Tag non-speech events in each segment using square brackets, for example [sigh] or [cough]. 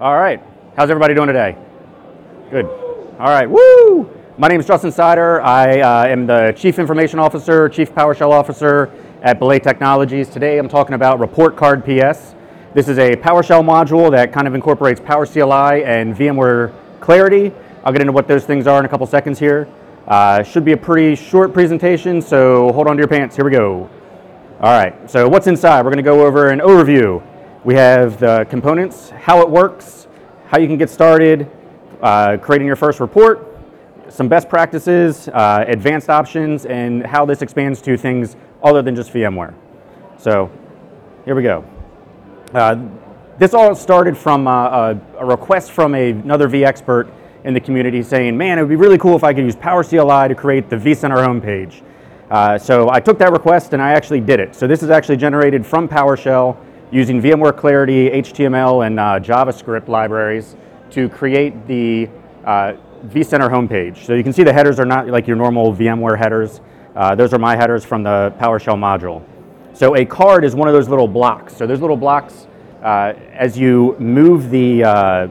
All right. How's everybody doing today? Good. All right. Woo! My name is Justin Sider. I uh, am the Chief Information Officer, Chief PowerShell Officer at Belay Technologies. Today I'm talking about Report Card PS. This is a PowerShell module that kind of incorporates PowerCLI and VMware Clarity. I'll get into what those things are in a couple seconds here. Uh, should be a pretty short presentation, so hold on to your pants. Here we go. All right, so what's inside? We're going to go over an overview. We have the components, how it works, how you can get started, uh, creating your first report, some best practices, uh, advanced options, and how this expands to things other than just VMware. So here we go. Uh, this all started from uh, a, a request from a, another vExpert in the community saying, man, it would be really cool if I could use PowerCLI to create the vCenter homepage. Uh, so I took that request and I actually did it. So this is actually generated from PowerShell using VMware Clarity, HTML, and uh, JavaScript libraries to create the uh, vCenter homepage. So you can see the headers are not like your normal VMware headers. Uh, those are my headers from the PowerShell module. So a card is one of those little blocks. So those little blocks, uh, as you move the uh,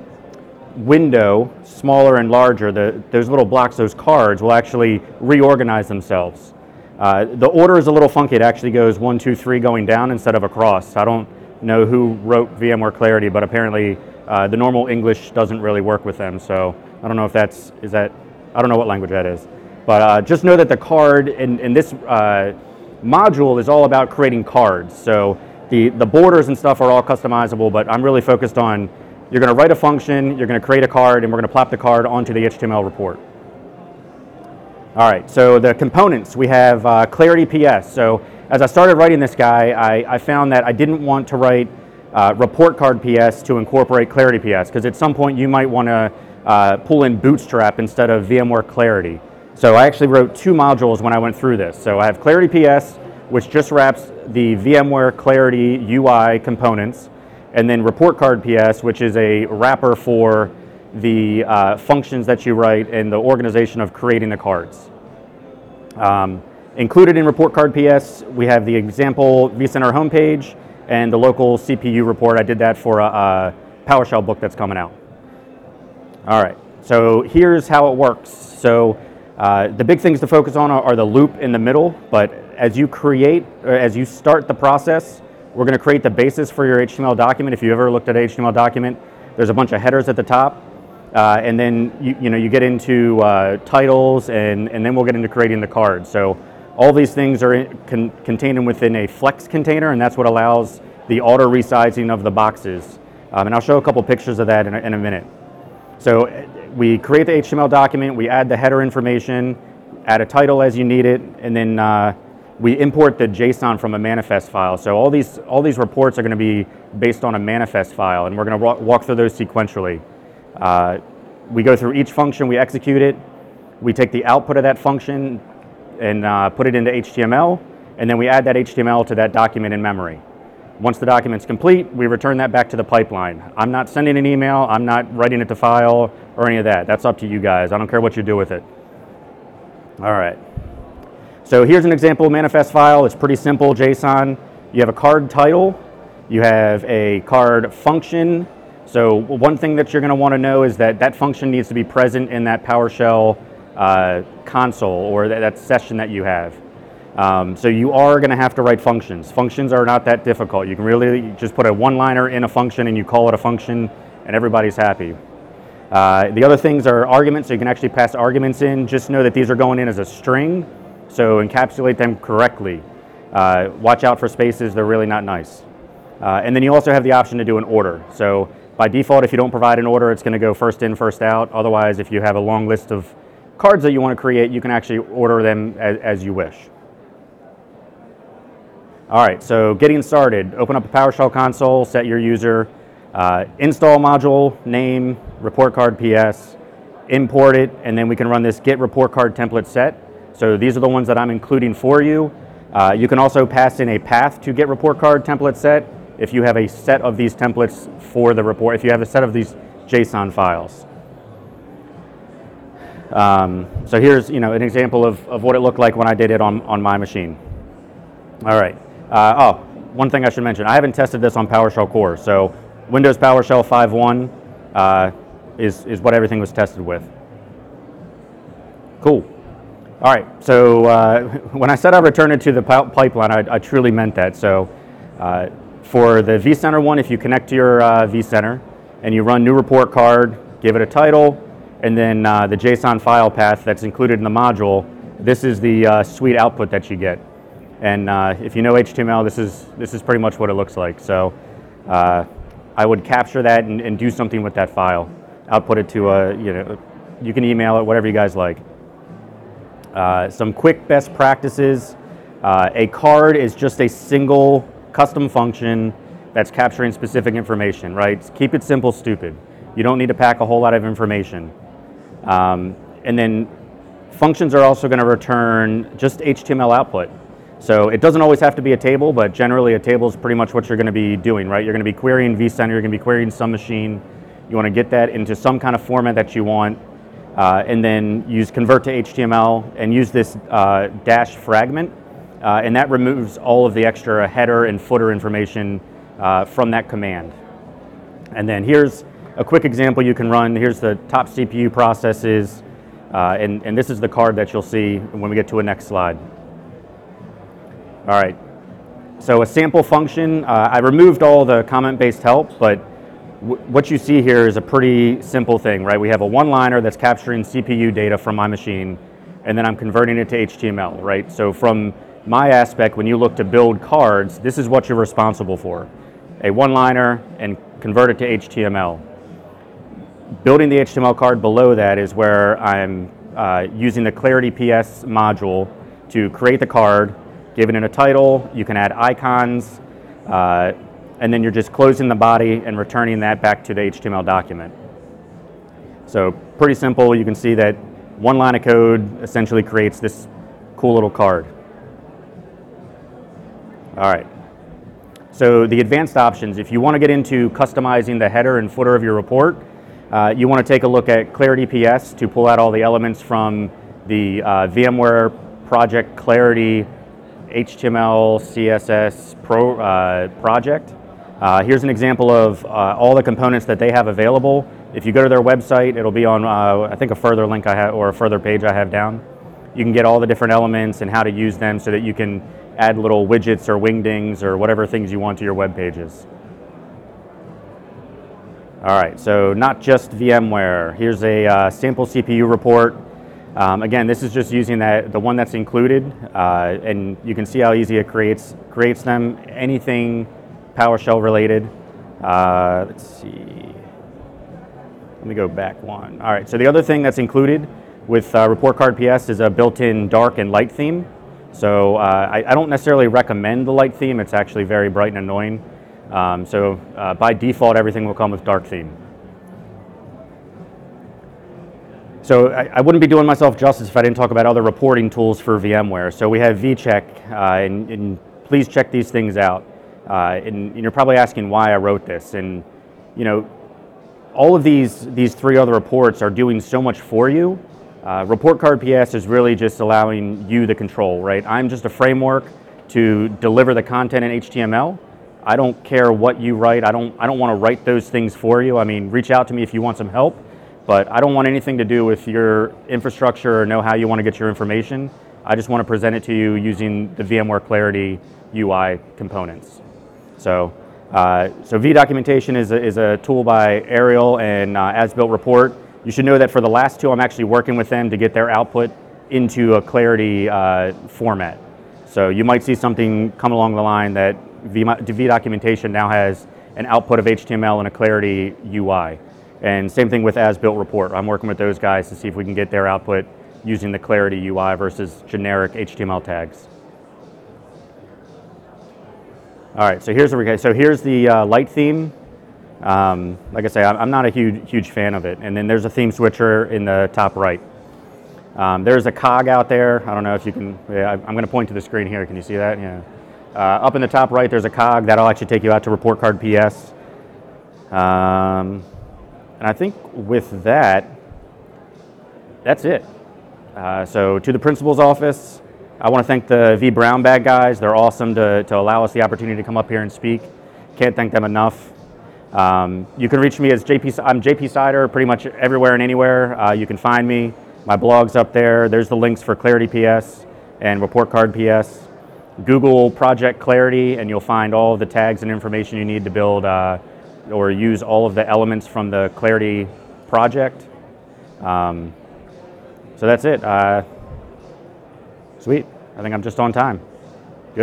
window smaller and larger, the, those little blocks, those cards, will actually reorganize themselves. Uh, the order is a little funky. It actually goes one, two, three going down instead of across. I don't know who wrote VMware Clarity, but apparently uh, the normal English doesn't really work with them. So I don't know if that's, is that, I don't know what language that is. But uh, just know that the card in, in this uh, module is all about creating cards. So the, the borders and stuff are all customizable, but I'm really focused on you're going to write a function, you're going to create a card, and we're going to plop the card onto the HTML report. All right, so the components, we have uh, Clarity PS. So as I started writing this guy, I, I found that I didn't want to write uh, Report Card PS to incorporate Clarity PS, because at some point you might want to uh, pull in Bootstrap instead of VMware Clarity. So I actually wrote two modules when I went through this. So I have Clarity PS, which just wraps the VMware Clarity UI components, and then Report Card PS, which is a wrapper for the uh, functions that you write and the organization of creating the cards. Um, included in Report Card PS, we have the example vCenter homepage and the local CPU report. I did that for a, a PowerShell book that's coming out. All right, so here's how it works. So uh, the big things to focus on are, the loop in the middle, but as you create, as you start the process, we're going to create the basis for your HTML document. If you ever looked at an HTML document, there's a bunch of headers at the top, uh, and then you, you, know you get into uh, titles, and, and then we'll get into creating the card. So all these things are in, con, contained within a Flex container, and that's what allows the auto resizing of the boxes. Um, and I'll show a couple pictures of that in a, in a minute. So we create the HTML document, we add the header information, add a title as you need it, and then uh, we import the JSON from a manifest file. So all these, all these reports are going to be based on a manifest file, and we're going to walk through those sequentially. Uh, we go through each function, we execute it, we take the output of that function and uh, put it into HTML, and then we add that HTML to that document in memory. Once the document's complete, we return that back to the pipeline. I'm not sending an email, I'm not writing it to file or any of that. That's up to you guys. I don't care what you do with it. All right. So here's an example manifest file. It's pretty simple, JSON. You have a card title, you have a card function. So one thing that you're going to want to know is that that function needs to be present in that PowerShell uh, console or that, that, session that you have. Um, so you are going to have to write functions. Functions are not that difficult. You can really just put a one-liner in a function and you call it a function and everybody's happy. Uh, the other things are arguments, so you can actually pass arguments in. Just know that these are going in as a string so encapsulate them correctly. Uh, watch out for spaces, they're really not nice. Uh, and then you also have the option to do an order. So by default, if you don't provide an order, it's going to go first in, first out. Otherwise, if you have a long list of cards that you want to create, you can actually order them as, as you wish. All right, so getting started, open up a PowerShell console, set your user, uh, install module, name, report card PS, import it, and then we can run this get report card template set. So these are the ones that I'm including for you. Uh, you can also pass in a path to get report card template set if you have a set of these templates for the report, if you have a set of these JSON files. Um, so here's you know an example of, of what it looked like when I did it on, on my machine. All right. Uh, oh, one thing I should mention, I haven't tested this on PowerShell Core. So Windows PowerShell 5.1, uh, is, is what everything was tested with. Cool. All right, so uh, [laughs] when I said I returned it to the pipeline, I, I truly meant that. So uh, for the vCenter one, if you connect to your uh, vCenter and you run new report card, give it a title, and then uh, the JSON file path that's included in the module, this is the uh, suite output that you get. And uh, if you know HTML, this is, this is pretty much what it looks like. So I would capture that and, and, do something with that file. Output it to a, you know, you can email it, whatever you guys like. Uh, some quick best practices. Uh, a card is just a single custom function that's capturing specific information, right? Keep it simple, stupid. You don't need to pack a whole lot of information. Um, and then functions are also going to return just HTML output. So it doesn't always have to be a table, but generally a table is pretty much what you're going to be doing, right? You're going to be querying vCenter, you're going to be querying some machine. You want to get that into some kind of format that you want, uh, and then use convert to HTML and use this uh, dash fragment, uh, and that removes all of the extra header and footer information uh, from that command. And then here's a quick example you can run. Here's the top CPU processes, uh, and, and this is the card that you'll see when we get to a next slide. All right, so a sample function, uh, I removed all the comment-based help, but what you see here is a pretty simple thing, right? We have a one-liner that's capturing CPU data from my machine, and then I'm converting it to HTML, right? So from my aspect, when you look to build cards, this is what you're responsible for. A one-liner and convert it to HTML. Building the HTML card below that is where I'm uh, using the Clarity PS module to create the card, giving it a title, you can add icons, uh, and then you're just closing the body and returning that back to the HTML document. So pretty simple. You can see that one line of code essentially creates this cool little card. All right. So the advanced options, if you want to get into customizing the header and footer of your report, uh, you want to take a look at Clarity PS to pull out all the elements from the uh, VMware project Clarity HTML CSS pro, uh, project. Uh, here's an example of uh, all the components that they have available. If you go to their website, it'll be on, uh, I think, a further link I have or a further page I have down. You can get all the different elements and how to use them so that you can add little widgets or wingdings or whatever things you want to your web pages. All right, so not just VMware. Here's a uh, sample CPU report. Um, again, this is just using that the one that's included, uh, and you can see how easy it creates creates them. Anything PowerShell related. Uh, let's see. Let me go back one. All right, so the other thing that's included with uh, Report Card PS is a built-in dark and light theme. So uh, I, I, don't necessarily recommend the light theme. It's actually very bright and annoying. Um, so uh, by default, everything will come with dark theme. So I, I, wouldn't be doing myself justice if I didn't talk about other reporting tools for VMware. So we have vCheck, uh, and, and please check these things out. Uh, and, and, you're probably asking why I wrote this. And you know, all of these these three other reports are doing so much for you. Uh, Report Card PS is really just allowing you the control, right? I'm just a framework to deliver the content in HTML. I don't care what you write. I don't I don't want to write those things for you. I mean, reach out to me if you want some help, but I don't want anything to do with your infrastructure or know how you want to get your information. I just want to present it to you using the VMware Clarity UI components. So, uh, so vDocumentation is a, is a tool by Ariel and uh, As Built Report. You should know that for the last two, I'm actually working with them to get their output into a Clarity uh, format. So you might see something come along the line that v, vDocumentation now has an output of HTML and a Clarity UI. And same thing with As Built Report. I'm working with those guys to see if we can get their output using the Clarity UI versus generic HTML tags. All right, so here's the so here's the uh, light theme. Um, like I say, I'm not a huge huge fan of it. And then there's a theme switcher in the top right. Um, there's a cog out there. I don't know if you can. Yeah, I'm going to point to the screen here. Can you see that? Yeah. Uh, up in the top right, there's a cog that'll actually take you out to report card PS. Um, and I think with that, that's it. Uh, so to the principal's office, I want to thank the vBrownBag guys. They're awesome to, to allow us the opportunity to come up here and speak. Can't thank them enough. Um, you can reach me as JP. I'm JP Sider, pretty much everywhere and anywhere. Uh, you can find me. My blog's up there. There's the links for Clarity PS and Report Card PS. Google Project Clarity, and you'll find all of the tags and information you need to build uh, or use all of the elements from the Clarity project. Um, so that's it. Uh, sweet. I think I'm just on time.